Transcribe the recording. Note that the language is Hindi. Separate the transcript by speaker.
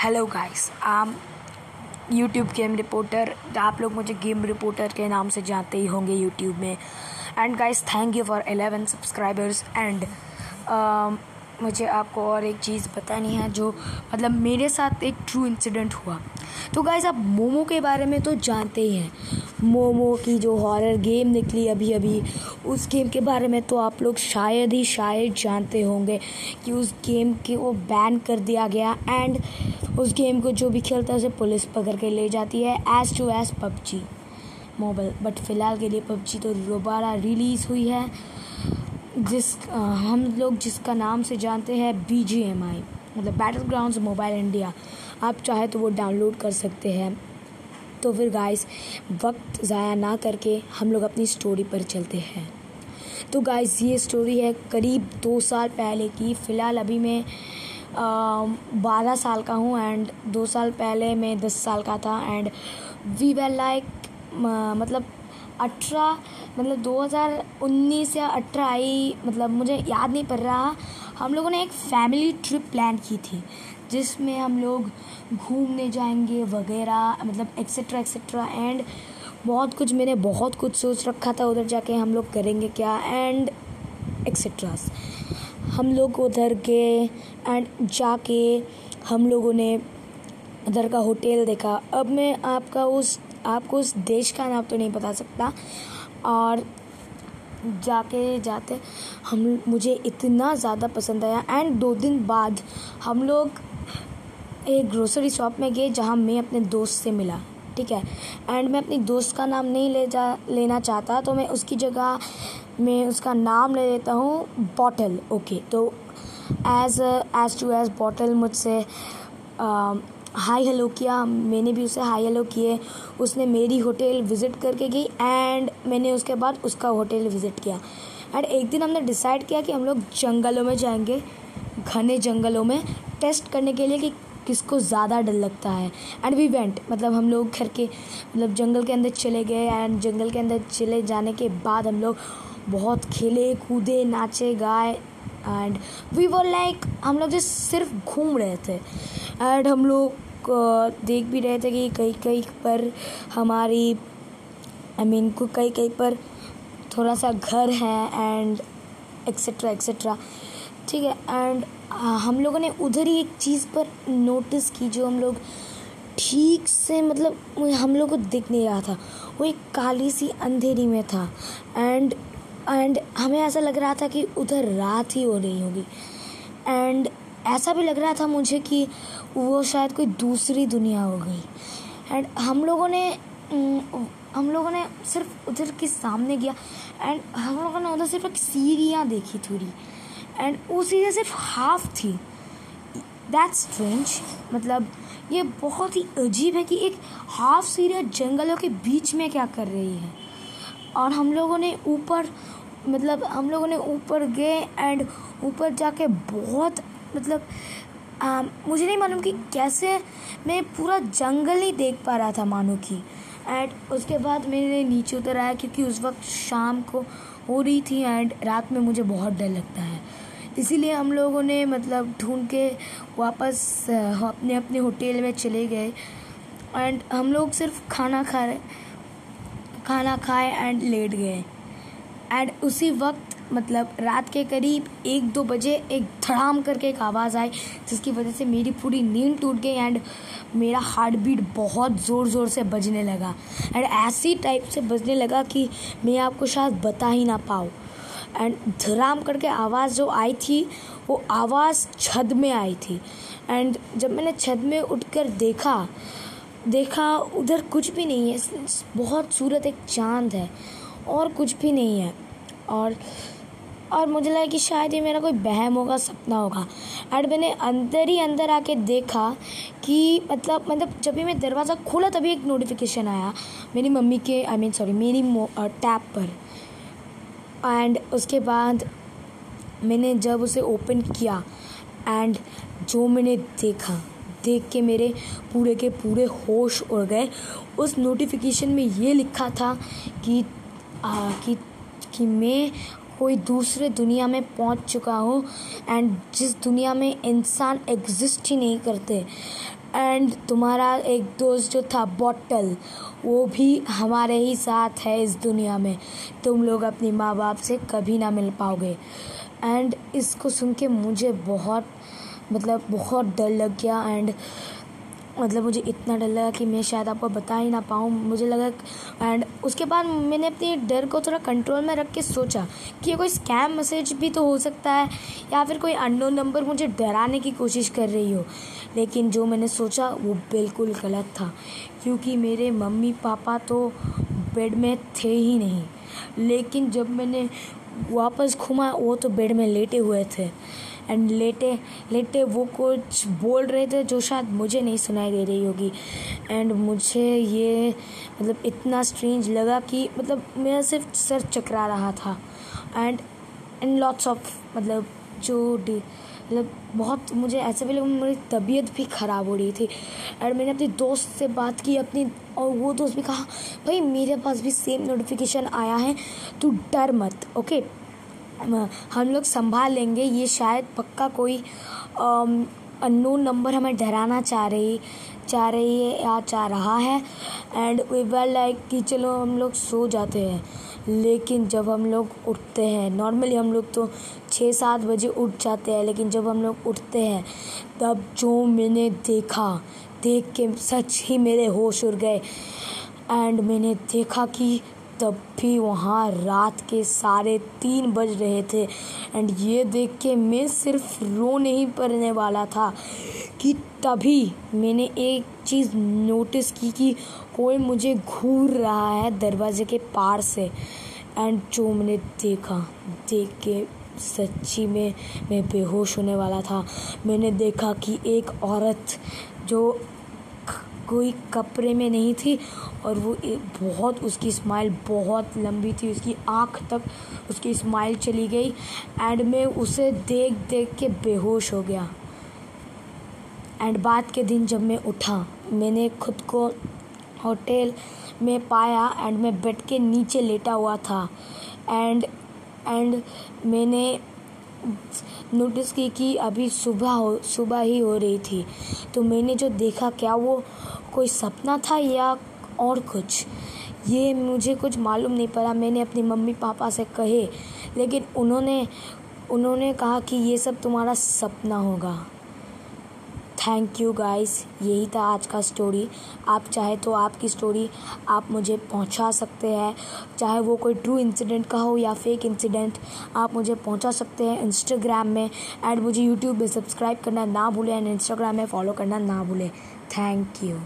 Speaker 1: Hello guys I'm YouTube game reporter आप लोग मुझे गेम रिपोर्टर के नाम से जानते ही होंगे यूट्यूब में। And guys thank you for eleven subscribers and मुझे आपको और एक चीज़ बतानी है जो मतलब मेरे साथ एक ट्रू इंसिडेंट हुआ। तो गाइस आप मोमो के बारे में तो जानते ही हैं। मोमो की जो हॉरर गेम निकली अभी अभी उस गेम के बारे में तो आप लोग शायद ही शायद जानते होंगे कि उस गेम के वो बैन कर दिया गया। एंड उस गेम को जो भी खेलता है उसे पुलिस पकड़ के ले जाती है edge to edge PUBG. Mobile but फ़िलहाल के लिए पबजी तो दोबारा रिलीज़ हुई है। जिस हम लोग जिसका नाम से जानते हैं बी जी एम आई मतलब बैटल ग्राउंड मोबाइल इंडिया आप चाहे तो वो डाउनलोड कर सकते हैं। तो फिर गाइस वक्त ज़ाया ना करके हम लोग अपनी स्टोरी पर चलते हैं। तो गाइस ये स्टोरी है करीब दो साल पहले की। फ़िलहाल अभी मैं बारह साल का हूँ एंड दो साल पहले मैं दस साल का था एंड वी वे लाइक मतलब अठारह मतलब 2019 या अठारह आई मतलब मुझे याद नहीं पड़ रहा। हम लोगों ने एक फैमिली ट्रिप प्लान की थी, जिसमें हम लोग घूमने जाएँगे वगैरह मतलब एक्सेट्रा एक्सेट्रा एंड बहुत कुछ मैंने बहुत कुछ सोच रखा था, उधर जाके हम लोग करेंगे क्या एंड एक्सेट्रास हम लोग उधर गए एंड जाके हम लोगों ने उधर का होटल देखा। अब मैं आपका उस, आपको उस देश का नाम तो नहीं बता सकता। और जाके, जाते हम, मुझे इतना ज़्यादा पसंद आया। एंड दो दिन बाद हम लोग एक ग्रोसरी शॉप में गए जहाँ मैं अपने दोस्त से मिला। ठीक है? एंड मैं अपनी दोस्त का नाम नहीं ले जा, लेना चाहता तो मैं उसकी जगह, मैं उसका नाम ले लेता हूँ बॉटल ओके तो edge edge to edge bottle मुझसे हाई हेलो किया, मैंने भी उसे हाई हेलो किए, उसने मेरी होटल विज़िट करके गई एंड मैंने उसके बाद उसका होटल विज़िट किया। एंड एक दिन हमने डिसाइड किया कि हम लोग जंगलों में जाएँगे, घने जंगलों में टेस्ट करने के लिए कि किसको ज़्यादा डर लगता है। एंड वी वेंट मतलब हम लोग घर के मतलब जंगल के अंदर चले गए एंड जंगल के अंदर चले जाने के बाद हम लोग बहुत खेले, कूदे, नाचे, गाए एंड वी वर लाइक हम लोग जो सिर्फ़ घूम रहे थे। एंड हम लोग देख भी रहे थे कि कहीं कहीं पर हमारी आई मीन को कहीं कहीं पर थोड़ा सा घर है एंड एक्सेट्रा एक्सेट्रा ठीक है एंड हम लोगों ने उधर ही एक चीज़ पर नोटिस की जो हम लोग ठीक से मतलब हम लोग को दिख नहीं रहा था। वो एक काली सी अंधेरी में था। एंड एंड हमें ऐसा लग रहा था कि उधर रात ही हो रही होगी। एंड ऐसा भी लग रहा था मुझे कि वो शायद कोई दूसरी दुनिया हो गई। एंड हम लोगों ने हम लोगों ने सिर्फ़ उधर के सामने गया। एंड हम लोगों ने उधर सिर्फ़ एक सीढ़ियाँ देखी थोड़ी। एंड वो सीढ़ियाँ सिर्फ़ हाफ़ थी। दैट स्ट्रेंज मतलब ये बहुत ही अजीब है कि एक हाफ़ सीढ़ियाँ जंगलों के बीच में क्या कर रही है। और हम लोगों ने ऊपर मतलब हम लोगों ने ऊपर गए एंड ऊपर जाके बहुत मतलब आ, मुझे नहीं मालूम कि कैसे मैं पूरा जंगल ही देख पा रहा था मानो कि। एंड उसके बाद मैंने नीचे उतर आया क्योंकि उस वक्त शाम को हो रही थी एंड रात में मुझे बहुत डर लगता है। इसीलिए हम लोगों ने मतलब ढूंढ के वापस अपने अपने होटल में चले गए। एंड हम लोग सिर्फ़ खाना खा रहे, खाना खाए एंड लेट गए। एंड उसी वक्त मतलब रात के करीब एक दो बजे एक धड़ाम करके एक आवाज़ आई, जिसकी वजह से मेरी पूरी नींद टूट गई एंड मेरा हार्ट बीट बहुत ज़ोर ज़ोर से बजने लगा। एंड ऐसी टाइप से बजने लगा कि मैं आपको शायद बता ही ना पाऊँ। एंड धराम करके आवाज़ जो आई थी वो आवाज़ छत में आई थी एंड जब मैंने छत में उठकर देखा देखा उधर कुछ भी नहीं है बहुत सूरत एक चाँद है और कुछ भी नहीं है और और मुझे लगा कि शायद ये मेरा कोई बहम होगा सपना होगा एंड मैंने अंदर ही अंदर आके देखा कि मतलब मतलब जब भी मैं दरवाज़ा खोला तभी एक नोटिफिकेशन आया मेरी मम्मी के आई मीन सॉरी मेरी टैप पर एंड उसके बाद मैंने जब उसे ओपन किया एंड जो मैंने देखा देख के मेरे पूरे के पूरे होश उड़ गए। उस नोटिफिकेशन में ये लिखा था कि आ, कि कि मैं कोई दूसरे दुनिया में पहुँच चुका हूँ एंड जिस दुनिया में इंसान एग्जिस्ट ही नहीं करते। एंड तुम्हारा एक दोस्त जो था बॉटल वो भी हमारे ही साथ है इस दुनिया में। तुम लोग अपनी माँ बाप से कभी ना मिल पाओगे। एंड इसको सुन के मुझे बहुत मतलब बहुत डर लग गया। एंड मतलब मुझे इतना डर लगा कि मैं शायद आपको बता ही ना पाऊँ, मुझे लगा एंड उसके बाद मैंने अपने डर को थोड़ा कंट्रोल में रख के सोचा कि ये कोई स्कैम मैसेज भी तो हो सकता है, या फिर कोई अननोन नंबर मुझे डराने की कोशिश कर रही हो। लेकिन जो मैंने सोचा वो बिल्कुल गलत था, क्योंकि मेरे मम्मी पापा तो बेड में थे ही नहीं। लेकिन जब मैंने वापस घूमा, वो तो बेड में लेटे हुए थे। एंड लेटे लेटे वो कुछ बोल रहे थे जो शायद मुझे नहीं सुनाई दे रही होगी। एंड मुझे ये मतलब इतना स्ट्रेंज लगा कि मतलब मेरा सिर्फ़ सर चकरा रहा था। एंड एंड लॉट्स ऑफ़ मतलब जो मतलब बहुत मुझे ऐसे भी लगा मेरी तबीयत भी ख़राब हो रही थी। और मैंने अपने दोस्त से बात की, अपनी, और वो दोस्त भी कहा, भाई मेरे पास भी सेम नोटिफिकेशन आया है, तू डर मत ओके हम लोग संभाल लेंगे। ये शायद पक्का कोई अननोन नंबर हमें डराना चाह रही चाह रही है या चाह रहा है। एंड वी वेल लाइक कि चलो हम लोग सो जाते हैं। लेकिन जब हम लोग उठते हैं नॉर्मली हम लोग तो छः सात बजे उठ जाते हैं, लेकिन जब हम लोग उठते हैं, तब जो मैंने देखा, देख के सच ही मेरे होश उड़ गए। एंड मैंने देखा कि तब भी वहाँ रात के साढ़े तीन बज रहे थे। एंड ये देख के मैं सिर्फ़ रो नहीं पड़ने वाला था कि तभी मैंने एक चीज़ नोटिस की कि कोई मुझे घूर रहा है दरवाजे के पार से। एंड जो मैंने देखा, देख के सच्ची में मैं बेहोश होने वाला था। मैंने देखा कि एक औरत जो कोई कपड़े में नहीं थी और वो बहुत, उसकी स्माइल बहुत लंबी थी, उसकी आँख तक उसकी स्माइल चली गई एंड मैं उसे देख देख के बेहोश हो गया। एंड बाद के दिन जब मैं उठा, मैंने खुद को होटल में पाया एंड मैं बेड के नीचे लेटा हुआ था। एंड एंड मैंने नोटिस की कि अभी सुबह हो, सुबह ही हो रही थी। तो मैंने जो देखा, क्या वो कोई सपना था या और कुछ? ये मुझे कुछ मालूम नहीं पड़ा। मैंने अपनी मम्मी, पापा से कहे, लेकिन उन्होंने उन्होंने कहा कि ये सब तुम्हारा सपना होगा। थैंक यू गाइस यही था आज का स्टोरी आप चाहे तो आपकी स्टोरी आप मुझे पहुँचा सकते हैं. चाहे वो कोई ट्रू इंसिडेंट का हो या फेक इंसिडेंट आप मुझे पहुँचा सकते हैं इंस्टाग्राम में. एंड मुझे यूट्यूब पे सब्सक्राइब करना ना भूलें एंड इंस्टाग्राम में फॉलो करना ना भूलें. Thank you